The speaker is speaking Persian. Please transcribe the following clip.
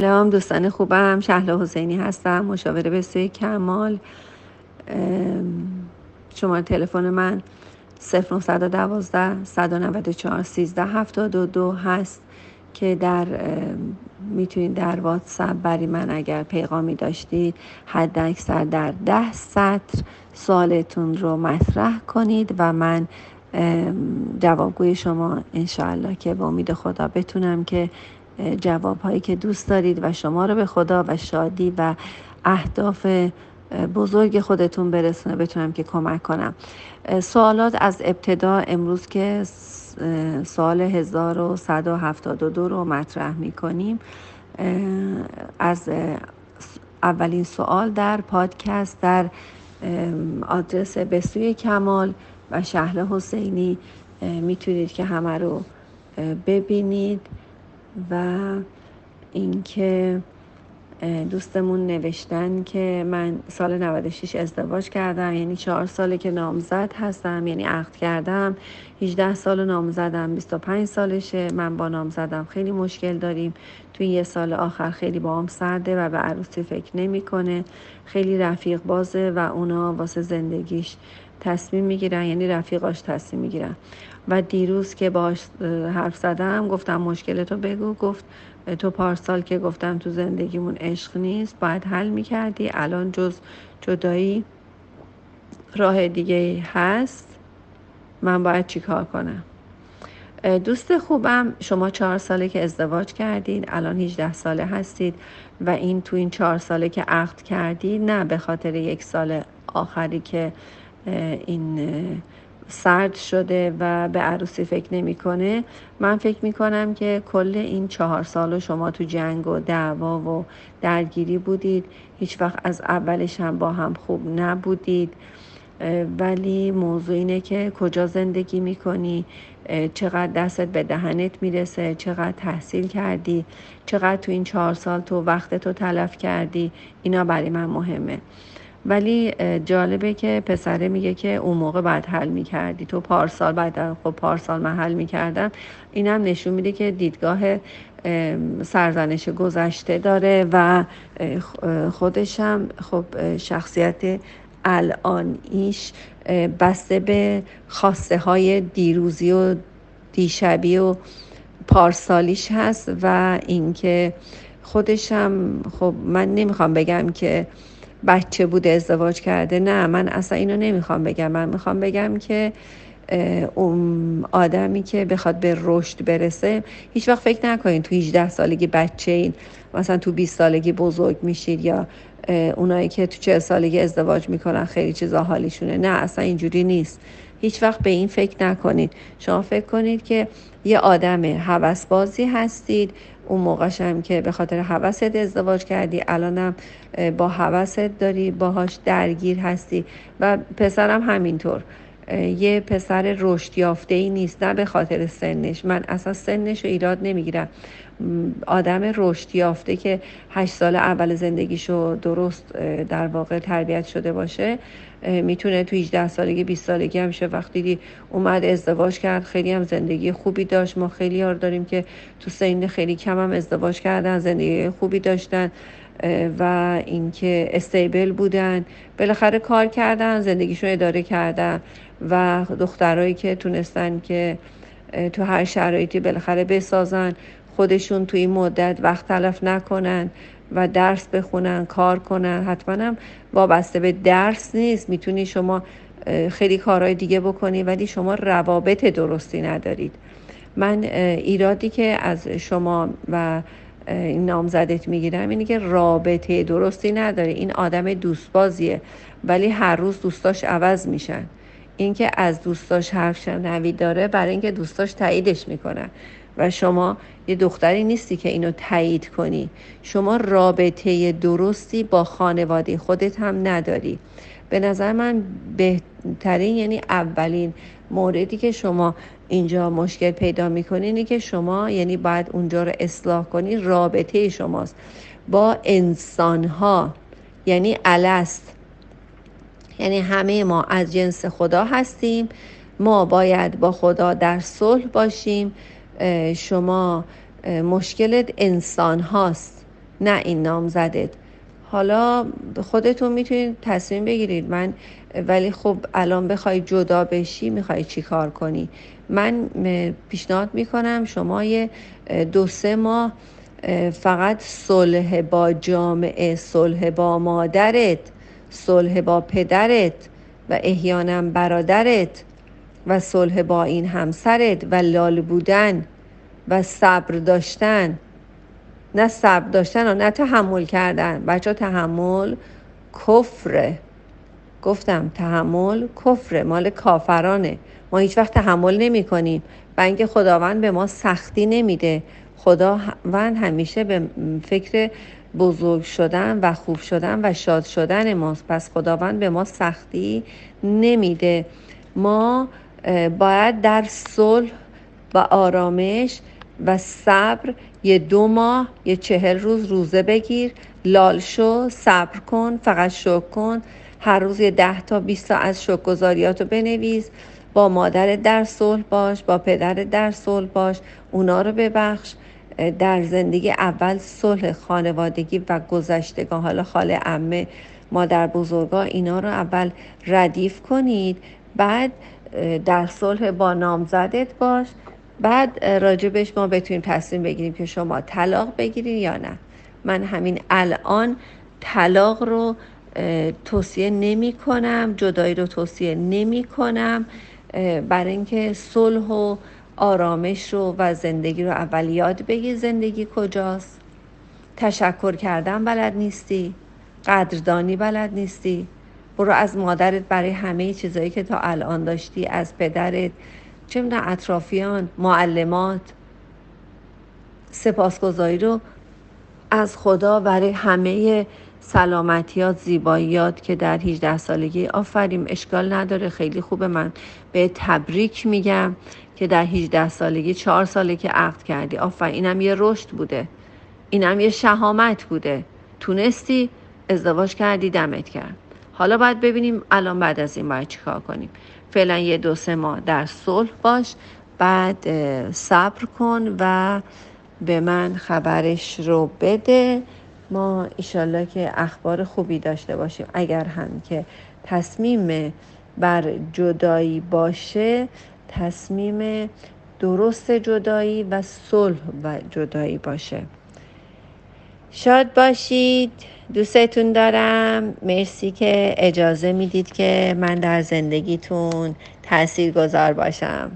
سلام دوستان خوبم. شهلا حسینی هستم مشاور بسیار کمال. شماره تلفن من 0912 194 13 72 هست که در می‌تونید در واتساپ برای من اگر پیغامی داشتید حد اکثر در ده سطر سوالتون رو مطرح کنید و من جوابگوی شما انشاءالله که با امید خدا بتونم که جواب هایی که دوست دارید و شما رو به خدا و شادی و اهداف بزرگ خودتون برسونه بتونم که کمک کنم. سوالات از ابتدا امروز که سال 1172 رو مطرح می کنیم از اولین سوال در پادکست در آدرس بسوی کمال و شهر حسینی می‌تونید که همه رو ببینید. و اینکه دوستمون نوشتن که من سال 96 ازدواج کردم یعنی چهار ساله که نامزد هستم یعنی عقد کردم. 18 سال نامزدم 25 سالشه. من با نامزدم خیلی مشکل داریم. توی یه سال آخر خیلی با هم سرده و به عروسی فکر نمی‌کنه. خیلی رفیق بازه و اونا واسه زندگیش تصمیم می‌گیرن یعنی رفیقاش تصمیم می‌گیرن. و دیروز که باش حرف زدم گفتم مشکل تو بگو. گفت تو پارسال که گفتم تو زندگیمون عشق نیست باید حل می‌کردی. الان جز جدایی راه دیگه هست. من باید چیکار کنم؟ دوست خوبم شما چهار ساله که ازدواج کردید الان 18 ساله هستید و این تو این چهار ساله که عقد کردید نه به خاطر یک سال آخری که این سرد شده و به عروسی فکر نمی‌کنه من فکر می‌کنم که کل این چهار سال شما تو جنگ و دعوا و درگیری بودید. هیچ وقت از اولش هم با هم خوب نبودید. ولی موضوع اینه که کجا زندگی می‌کنی؟ چقدر دستت به دهنت می‌رسه؟ چقدر تحصیل کردی؟ چقدر تو این چهار سال تو وقت تو تلف کردی؟ اینا برای من مهمه. ولی جالبه که پسره میگه که اون موقع بعد حل می‌کردی. تو پارسال بعد خب پارسال من حل می‌کردم. اینم نشون میده که دیدگاه سرزنش گذشته داره و خودشم خب شخصیت الان ایش بسته به خواسته های دیروزی و دیشبی و پارسالیش هست و اینکه خودشم خب من نمی‌خوام بگم که بچه بوده ازدواج کرده. نه من اصلا اینو نمی‌خوام بگم. من می‌خوام بگم که اون آدمی که بخواد به رشد برسه هیچ وقت فکر نکنید تو 18 سالگی بچه این مثلا تو 20 سالگی بزرگ میشید یا اونایی که تو 40 سالگی ازدواج می‌کنن خیلی چیزا حالیشونه. نه اصلا اینجوری نیست. هیچ وقت به این فکر نکنید. شما فکر کنید که یه آدم بازی هستید. اون موقعش هم که به خاطر حوست ازدواج کردی الانم با حوست داری باهاش درگیر هستی و پسرم همینطور. یه پسر رشد یافته ای نیست نه به خاطر سنش. من اصلا سنش رو ایراد نمی‌گیرم. آدم رشد یافته که هشت سال اول زندگیشو درست در واقع تربیت شده باشه می‌تونه تو 18 سالگی 20 سالگی هم شه. وقتی اومد ازدواج کرد خیلی هم زندگی خوبی داشت. ما خیلی یار داریم که تو سین خیلی کم هم ازدواج کردن زندگی خوبی داشتن. و اینکه استیبل بودن بالاخره کار کردن زندگیشون اداره کردن و دخترایی که تونستن که تو هر شرایطی بالاخره بسازن خودشون تو این مدت وقت تلف نکنن و درس بخونن کار کنن. حتما هم وابسته به درس نیست. می‌تونی شما خیلی کارهای دیگه بکنی ولی شما روابط درستی ندارید. من ایرادی که از شما و این نامزدت می‌گیرم. اینه که رابطه درستی نداره. این آدم دوستبازیه. ولی هر روز دوستاش عوض میشن. اینکه از دوستاش حرف شنوی داره برای اینکه دوستاش تاییدش می‌کنن و شما یه دختری نیستی که اینو تایید کنی. شما رابطه درستی با خانواده خودت هم نداری. به نظر من بهترین یعنی اولین موردی که شما اینجا مشکل پیدا می‌کنی اینه که شما یعنی باید اونجا رو اصلاح کنی رابطه شماست. با انسان ها یعنی الست. یعنی همه ما از جنس خدا هستیم. ما باید با خدا در صلح باشیم. شما مشکلت انسان هاست نه این نامزدت. حالا خودتون می‌تونید تصمیم بگیرید. من ولی خب الان بخوای جدا بشی می‌خوای چی کار کنی؟ من پیشنهاد می‌کنم شما یه دو سه ماه فقط صلح با جامعه صلح با مادرت صلح با پدرت و احیانا برادرت و صلح با این همسرت و لال بودن و صبر داشتن. نه صبر داشتن و نه تحمل کردن. بچه تحمل کفره. گفتم تحمل کفره. مال کافرانه. ما هیچ وقت تحمل نمی کنیم. و اینکه خداوند به ما سختی نمیده. خداوند همیشه به فکر بزرگ شدن و خوب شدن و شاد شدن ماست. پس خداوند به ما سختی نمیده. ما باید در صلح و آرامش و صبر یه دو ماه یه چهل روز روزه بگیر لال شو صبر کن فقط شکر کن. هر روز یه ده تا بیست تا از شکرگزاریات رو بنویس. با مادر در صلح باش با پدر در صلح باش اونا رو ببخش. در زندگی اول صلح خانوادگی و گذشتگاه حالا خاله امه مادر بزرگا اینا رو اول ردیف کنید. بعد در صلح با نامزدت باش. بعد راجبش ما بتونیم تصمیم بگیریم که شما طلاق بگیرید یا نه. من همین الان طلاق رو توصیه نمی کنم جدایی رو توصیه نمی کنم برای اینکه صلح و آرامش رو و زندگی رو اول یاد بگیر زندگی کجاست. تشکر کردن بلد نیستی قدردانی بلد نیستی. برو از مادرت برای همه چیزایی که تا الان داشتی از پدرت چه می‌دونم اطرافیان معلمات. سپاسگزاری رو از خدا برای همه سلامتیات زیباییات که در 18 سالگی آفریم اشکال نداره خیلی خوبه. من به تبریک میگم که در 18 سالگی چهار ساله که عقد کردی. آفرین اینم یه رشد بوده. اینم یه شهامت بوده. تونستی ازدواج کردی دمت کرد حالا باید ببینیم الان بعد از این باید چیکار کنیم. فعلا یه دو سه ماه در صلح باش. بعد صبر کن و به من خبرش رو بده. ما ایشالله که اخبار خوبی داشته باشیم. اگر هم که تصمیم بر جدایی باشه تصمیم درست جدایی و صلح و جدایی باشه. شاد باشید. دوستتون دارم. مرسی که اجازه می‌دید که من در زندگیتون تأثیر گذار باشم.